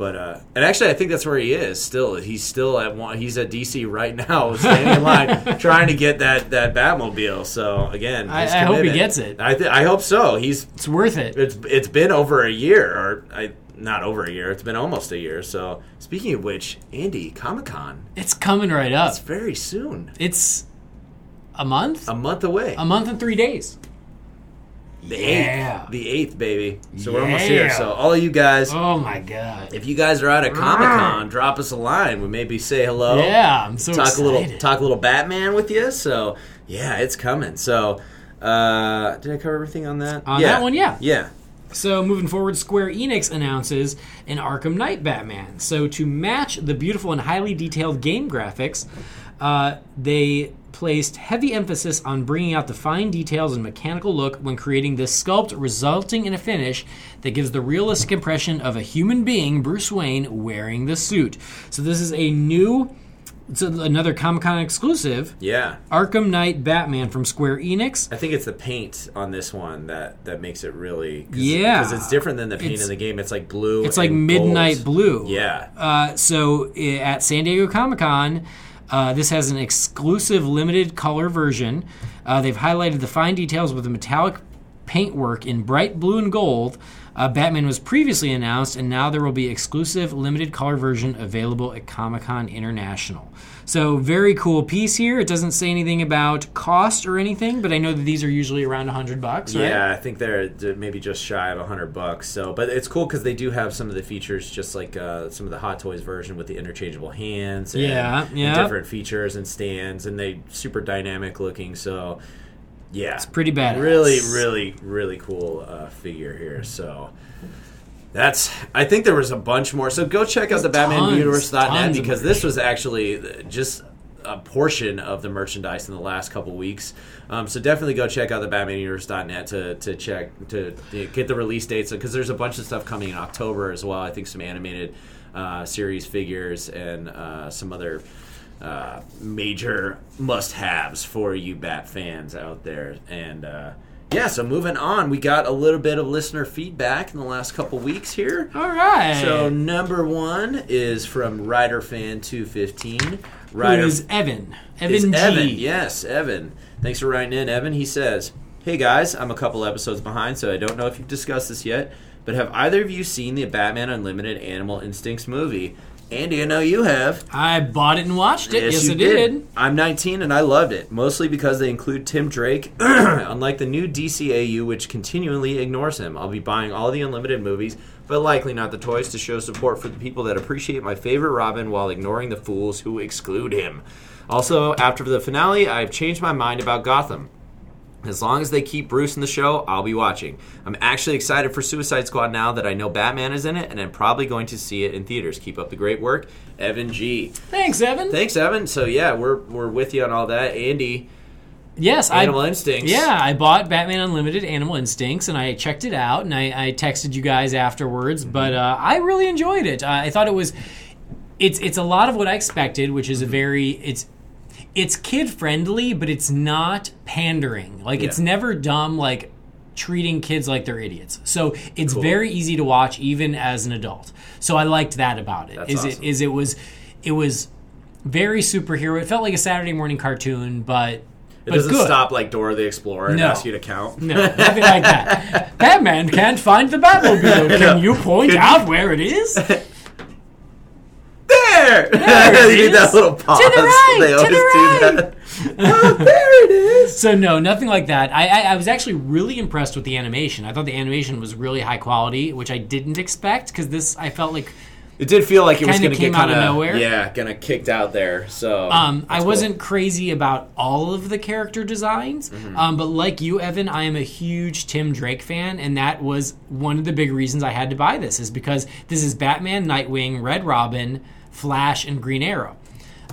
But uh, and actually, I think that's where he is still. He's still at one. He's at DC right now, standing in line, trying to get that that Batmobile. So again, I- I hope he gets it. I th- I hope so. He's It's worth it. it's it's been over a year, or I not over a year. It's been almost a year. So speaking of which, Andy Comic Con, It's coming right up. it's very soon, It's a month? a month away. A month and three days. The yeah. eighth, the eighth, baby. So we're almost here. So all of you guys, Oh my god. if you guys are out at Comic Con, drop us a line. We maybe say hello. Yeah, I'm so talk excited. a little talk a little Batman with you. So yeah, it's coming. So uh, did I cover everything on that? On yeah. that one, yeah. Yeah. So moving forward, Square Enix announces an Arkham Knight Batman. So to match the beautiful and highly detailed game graphics, uh, they placed heavy emphasis on bringing out the fine details and mechanical look when creating this sculpt, resulting in a finish that gives the realistic impression of a human being, Bruce Wayne, wearing the suit. So this is a new it's another Comic Con exclusive. Yeah. Arkham Knight Batman from Square Enix. I think it's the paint on this one that, that makes it really. Cause, Yeah. Because it's different than the paint It's- in the game. It's like blue. It's like midnight gold. blue. Yeah. Uh, so at San Diego Comic Con, uh, this has an exclusive limited color version. Uh, they've highlighted the fine details with the metallic paintwork in bright blue and gold. Uh, Batman was previously announced, and now there will be exclusive limited color version available at Comic Con International. So very cool piece here. It doesn't say anything about cost or anything, but I know that these are usually around hundred bucks. Right? Yeah, I think they're maybe just shy of hundred bucks. So, but it's cool because they do have some of the features, just like uh, some of the Hot Toys version with the interchangeable hands. And, Yeah, and yeah. different features and stands, and they super dynamic looking. So, yeah, it's pretty bad. Really, really, really cool uh, figure here. So. That's. I think there was a bunch more. So go check out the BatmanUniverse.net because this was actually just a portion of the merchandise in the last couple weeks. Um, so definitely go check out the BatmanUniverse.net to to check to, to get the release dates because there's a bunch of stuff coming in October as well. I think some animated uh, series figures and uh, some other. Uh, major must-haves for you Bat fans out there, and uh, yeah. So moving on, we got a little bit of listener feedback in the last couple weeks here. All right. So number one is from Rider Fan two fifteen. Who Rider is Evan? Evan is G. Evan. Yes, Evan. Thanks for writing in, Evan. He says, "Hey guys, I'm a couple episodes behind, so I don't know if you've discussed this yet, but have either of you seen the Batman Unlimited Animal Instincts movie?" Andy, I know you have. I bought it and watched it. Yes, you I did. I'm 19 and I loved it, mostly because they include Tim Drake, unlike the new DCAU, which continually ignores him. I'll be buying all the Unlimited movies, but likely not the toys to show support for the people that appreciate my favorite Robin while ignoring the fools who exclude him. Also, after the finale, I've changed my mind about Gotham. As long as they keep Bruce in the show, I'll be watching. I'm actually excited for Suicide Squad now that I know Batman is in it, and I'm probably going to see it in theaters. Keep up the great work, Evan G. Thanks, Evan. Thanks, Evan. So yeah, we're we're with you on all that. Andy, yes, Animal I. Instincts. Yeah, I bought Batman Unlimited Animal Instincts and I checked it out and I, I texted you guys afterwards, Mm-hmm. but uh, I really enjoyed it. Uh, I thought it was, it's it's a lot of what I expected, which Mm-hmm. is a very it's it's kid friendly, but it's not pandering. Like it's never dumb. Like treating kids like they're idiots. So it's Cool. very easy to watch even as an adult. So I liked that about it. That's Is awesome. it is it was it was very superhero. It felt like a Saturday morning cartoon, but It but doesn't good. stop like Dora the Explorer and No. ask you to count. No, nothing like that. Batman can't find the Batmobile. Can you point out where it is? To There! it you need that is. little pause. To the right, They to always the do right. that. oh, there it is. So no, nothing like that. I, I, I was actually really impressed with the animation. I thought the animation was really high quality, which I didn't expect because this I felt like It did feel like it was Kinda going to get came out kind of of nowhere. Yeah, gonna kicked out there. So Um, I wasn't crazy about all of the character designs, Mm-hmm. um, but like you, Evan, I am a huge Tim Drake fan, and that was one of the big reasons I had to buy this. Is because this is Batman, Nightwing, Red Robin, Flash, and Green Arrow.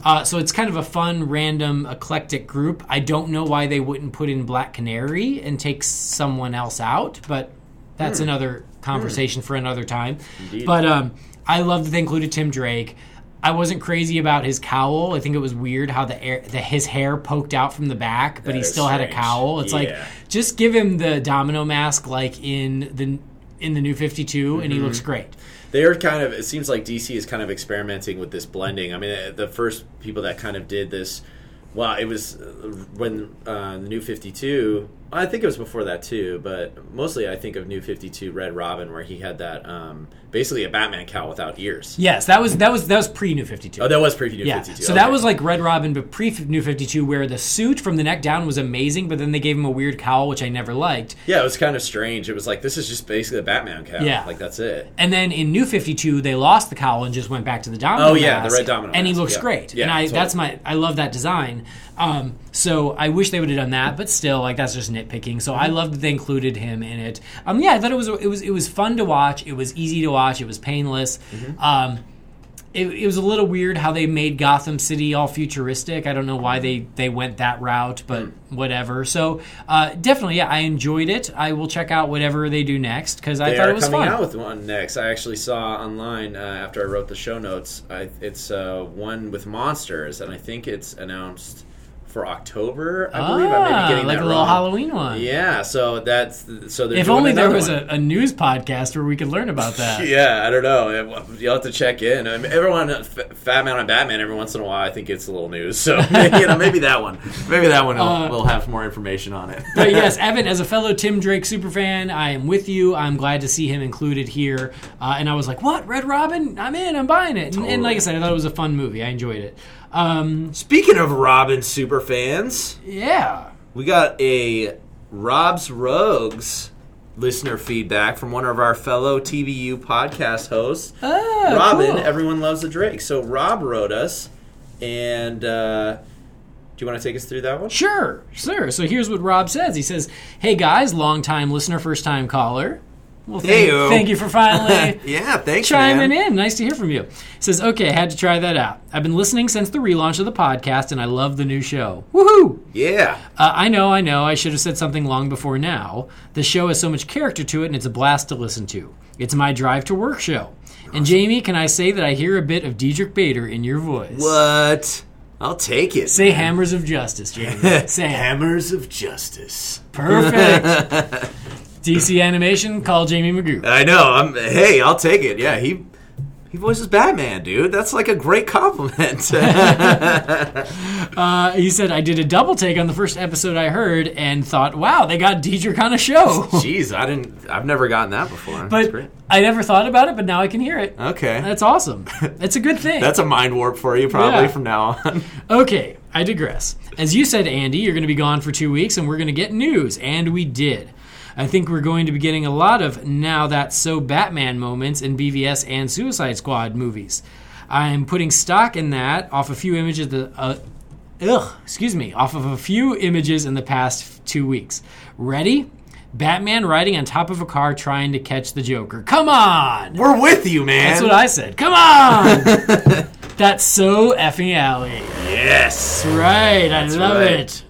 Uh, so it's kind of a fun, random, eclectic group. I don't know why they wouldn't put in Black Canary and take someone else out, but that's another conversation for another time. Hmm. Indeed. But um, I love that they included Tim Drake. I wasn't crazy about his cowl. I think it was weird how the, air, the his hair poked out from the back, but That he still had a cowl. It's like just give him the domino mask like in the in the new 52 and he Mm-hmm. looks great. They are kind of. It seems like DC is kind of experimenting with this blending. I mean, uh, the first people that kind of did this. Well, it was uh, when uh, the New Fifty Two. I think it was before that too, but mostly I think of New Fifty Two Red Robin, where he had that um, basically a Batman cowl without ears. Yes, that was that was that was pre New 52. Oh, that was pre New Yeah, Fifty Two. so that was like Red Robin, but pre New Fifty Two, where the suit from the neck down was amazing, but then they gave him a weird cowl, which I never liked. yeah, it was kind of strange. It was like this is just basically a Batman cowl. Yeah. like that's it. And then in New Fifty Two, they lost the cowl and just went back to the domino. Oh, yeah, the red domino and he looks yeah. great. Yeah, and I totally. that's my I love that design. Um, so I wish they would have done that, but still, like that's just nitpicking. So. I loved that they included him in it. Um, yeah, I thought it was it was it was fun to watch. It was easy to watch. It was painless. Mm-hmm. Um, it, it was a little weird how they made Gotham City all futuristic. I don't know why they, they went that route, but Hmm. whatever. So uh, definitely, yeah, I enjoyed it. I will check out whatever they do next because I thought it was coming fun. out with one next. I actually saw online uh, after I wrote the show notes. I, it's uh, one with monsters, and I think it's announced for October. I believe I may Ah, be getting like that a little wrong. Halloween one. Yeah, so that's so. If only there was a, a news podcast where we could learn about that. Yeah, I don't know. You'll have to check in. I mean, everyone, Fat Man on Batman, every once in a while, I think it's a little news. So you know, maybe that one, maybe that one, will Uh, will have more information on it. but yes, Evan, as a fellow Tim Drake superfan, I am with you. I'm glad to see him included here. Uh, and I was like, "What? Red Robin? I'm in. I'm buying it." And, and like I said, I thought it was a fun movie. I enjoyed it. Um, Speaking of Robin super fans, yeah. we got a Rob's Rogues listener feedback from one of our fellow TBU podcast hosts, Ah, Robin. cool. Everyone loves the Drake. So Rob wrote us, and uh, do you want to take us through that one? Sure, sure. So here's what Rob says. He says, "Hey guys, long time listener, first time caller. Well, thank, thank you for finally yeah, thanks, chiming man. in. Nice to hear from you. He says, okay, I had to try that out. I've been listening since the relaunch of the podcast, and I love the new show. Woohoo! Yeah. Uh, I know, I know. I should have said something long before now. The show has so much character to it, and it's a blast to listen to. It's my drive to work show. And Jaime, can I say that I hear a bit of Diedrich Bader in your voice? What? I'll take it. Say Hammers of Justice, Jaime. Say. Hammers of Justice. Perfect. DC Animation, call Jaime Magoo. I know. I'm. Hey, I'll take it. Yeah, he he voices Batman, dude. That's like a great compliment. Uh, he said, I did a double take on the first episode I heard and thought, wow, they got Diedrich on a show. Jeez, I didn't. I've never gotten that before. That's but great. I never thought about it, but now I can hear it. Okay, That's awesome. It's a good thing. that's a mind warp for you, probably Yeah. from now on. Okay, I digress. As you said, Andy, you're going to be gone for two weeks and we're going to get news. And we did. I think we're going to be getting a lot of now that's so Batman moments in BVS and Suicide Squad movies. I'm putting stock in that off a few images. The, uh, ugh, excuse me, off of a few images in the past two weeks. Ready? Batman riding on top of a car trying to catch the Joker. Come on! We're with you, man. That's what I said. Come on! That's so effing alley. yes. Right, I love right. it.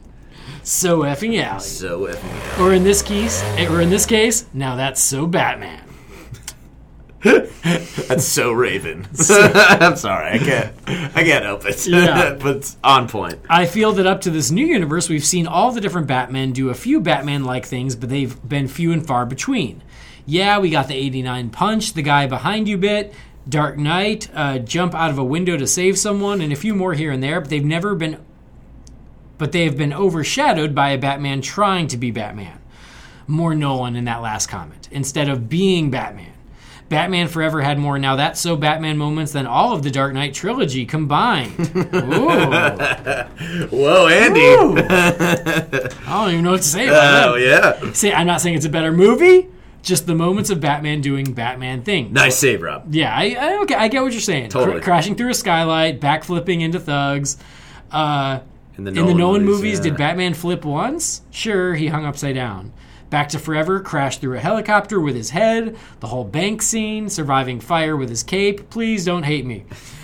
So effing alley. So effing. Or in this case, or in this case, now that's so Batman. That's so Raven. I'm sorry, I can't. I can't help it. Yeah. but on point. I feel that up to this new universe, we've seen all the different Batmen do a few Batman-like things, but they've been few and far between. Yeah, we got the 89 punch, the guy behind you bit, Dark Knight, uh, jump out of a window to save someone, and a few more here and there, but they've never been but they have been overshadowed by a Batman trying to be Batman. More Nolan in that last comment, instead of being Batman. Batman Forever had more now that's so Batman moments than all of the Dark Knight trilogy combined. Ooh. Whoa, Andy. Ooh. I don't even know what to say about Oh that. yeah. Say, I'm not saying it's a better movie, just the moments of Batman doing Batman things. Nice save, Rob. Yeah, I, I okay, I get what you're saying. Cr- Totally. crashing through a skylight, backflipping into thugs. Uh, In the in the Nolan movies, yeah. did Batman flip once? Sure, he hung upside down. Back to Forever crashed through a helicopter with his head. The whole bank scene, surviving fire with his cape. Please don't hate me.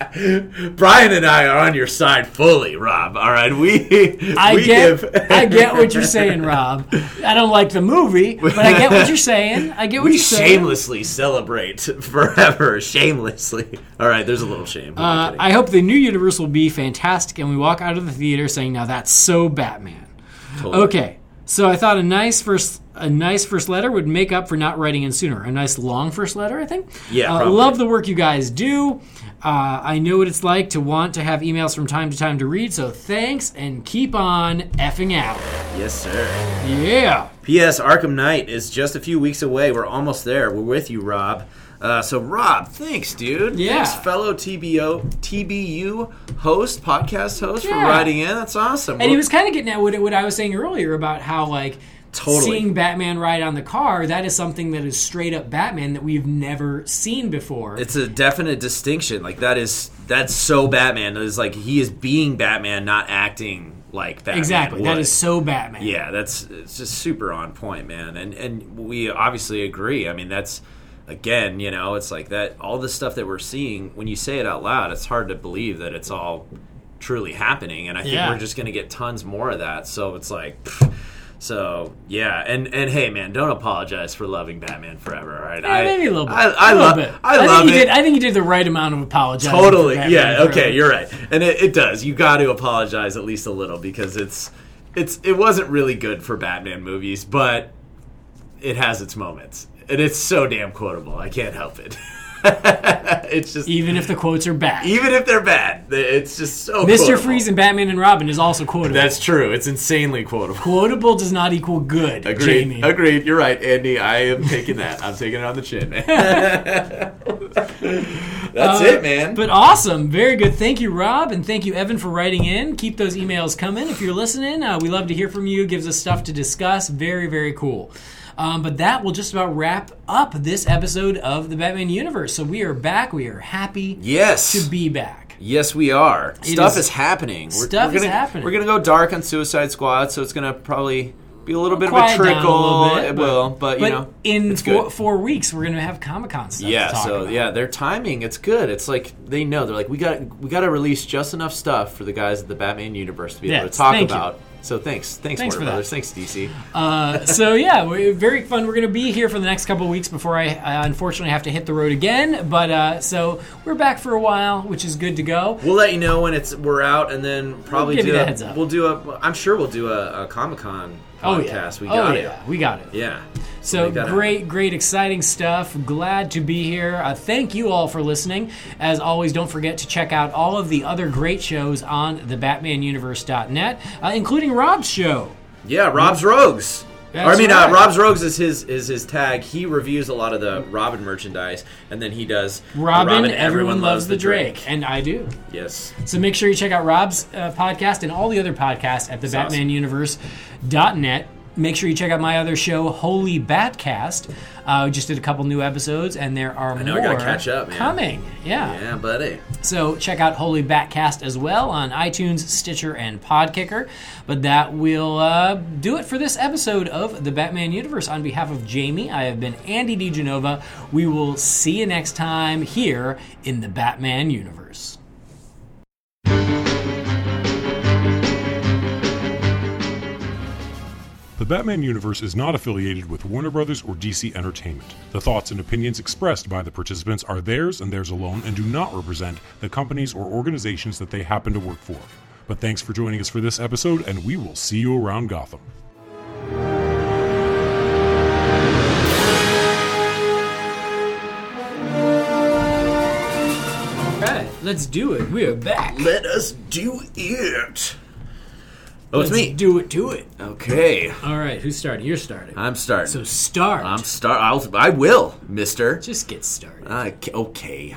Brian and I are on your side fully, Rob. All right, we I we get, give I get what you're saying, Rob. I don't like the movie, but I get what you're saying. I get what we you're saying. shamelessly celebrate forever, shamelessly. All right, there's a little shame. Uh. I hope the new universe will be fantastic, and we walk out of the theater saying, "Now that's so Batman." Totally. Okay, so I thought a nice first a nice first letter would make up for not writing in sooner. A nice long first letter, I think. Yeah, uh, love the work you guys do. Uh, I know what it's like to want to have emails from time to time to read. So thanks and keep on effing out. Yes, sir. Yeah. P.S. Arkham Knight is just a few weeks away. We're almost there. We're with you, Rob. Uh, so, Rob, thanks, dude. Yeah. Thanks, fellow TBO, TBU host, podcast host, for Yeah. writing in. That's awesome. And he was kind of getting at what, what I was saying earlier about how like Totally. seeing Batman ride on the car. That is something that is straight up Batman that we've never seen before. it's a definite distinction. Like that is that's so Batman. It's like he is being Batman, not acting like Batman. exactly. That would. is so Batman. Yeah, that's it's just super on point, man. And and we obviously agree. I mean, that's again, you know, it's like that. All the stuff that we're seeing when you say it out loud, it's hard to believe that it's all truly happening. And I think Yeah. we're just going to get tons more of that. So it's like. pfft. So yeah, and and hey man, don't apologize for loving Batman Forever. All right, Yeah, maybe a little bit. I, I love bit. I think love you it. Did, I think you did the right amount of apologizing. Totally. Yeah. Forever. Okay. You're right, and it, it does. You got to apologize at least a little because it's it's it wasn't really good for Batman movies, but it has its moments, and it's so damn quotable. I can't help it. it's just Even if the quotes are bad. even if they're bad, it's just so. Mr. quotable. Freeze and Batman and Robin is also quotable. That's true. It's insanely quotable. quotable does not equal good, Agreed. Jaime. Agreed. You're right, Andy. I am taking that. I'm taking it on the chin. That's Uh, it, man. But awesome, very good. Thank you, Rob, and thank you, Evan, for writing in. Keep those emails coming if you're listening. Uh, we love to hear from you. Gives us stuff to discuss. Very, very cool. Um, but that will just about wrap up this episode of the Batman universe. So we are back. We are happy yes. to be back. Yes, we are. Stuff is- is, happening. We're, Stuff we're is gonna, happening. We're gonna go dark on Suicide Squad, so it's gonna probably be a little bit of a Quiet trickle. a little bit, it will, but, you know, in four, four weeks we're going to have Comic Con stuff. yeah. to talk So about. yeah, their timing it's good. It's like they know they're like we got we got to release just enough stuff for the guys at the Batman universe to be able to talk thank you. about. So thanks, thanks, Thanks Warner for that. Brothers, thanks DC. Uh, so yeah, we're very fun. We're going to be here for the next couple weeks before I, I unfortunately have to hit the road again. But uh, so we're back for a while, which is good to go. We'll let you know when it's we're out, and then probably give do a, heads up. We'll do a. I'm sure we'll do a, a Comic Con Oh podcast. yeah, We oh got yeah, it. we got it. Yeah. So Make that great, great, exciting stuff. Glad to be here. Uh, thank you all for listening. As always, don't forget to check out all of the other great shows on the thebatmanuniverse.net, uh, including Rob's show. Yeah, Rob's Rogues. That's or, I mean, right. uh, Rob's Rogues is his is his tag. He reviews a lot of the Robin merchandise, and then he does Robin, everyone, loves the Drake. and I do. Yes, So make sure you check out Rob's uh, podcast and all the other podcasts at the awesome. BatmanUniverse.net. Make sure you check out my other show, Holy Batcast. Uh, we just did a couple new episodes, and there are know, more I gotta catch up, man. coming. Yeah. yeah, buddy. So check out Holy Batcast as well on iTunes, Stitcher, and Podkicker. But that will uh, do it for this episode of the Batman Universe. On behalf of Jaime, I have been Andy DeGenova. We will see you next time here in the Batman Universe. Batman universe is not affiliated with Warner Brothers or DC Entertainment. The thoughts and opinions expressed by the participants are theirs and theirs alone and do not represent the companies or organizations that they happen to work for. But thanks for joining us for this episode, and we will see you around Gotham. All right, let's do it. We are back. Let us do it. Oh, it's Let's me. do it to it. Okay, All right, who's starting? You're starting. I'm starting. so start. I'm start. I'll, I will, Mister. Just get started. Uh, okay.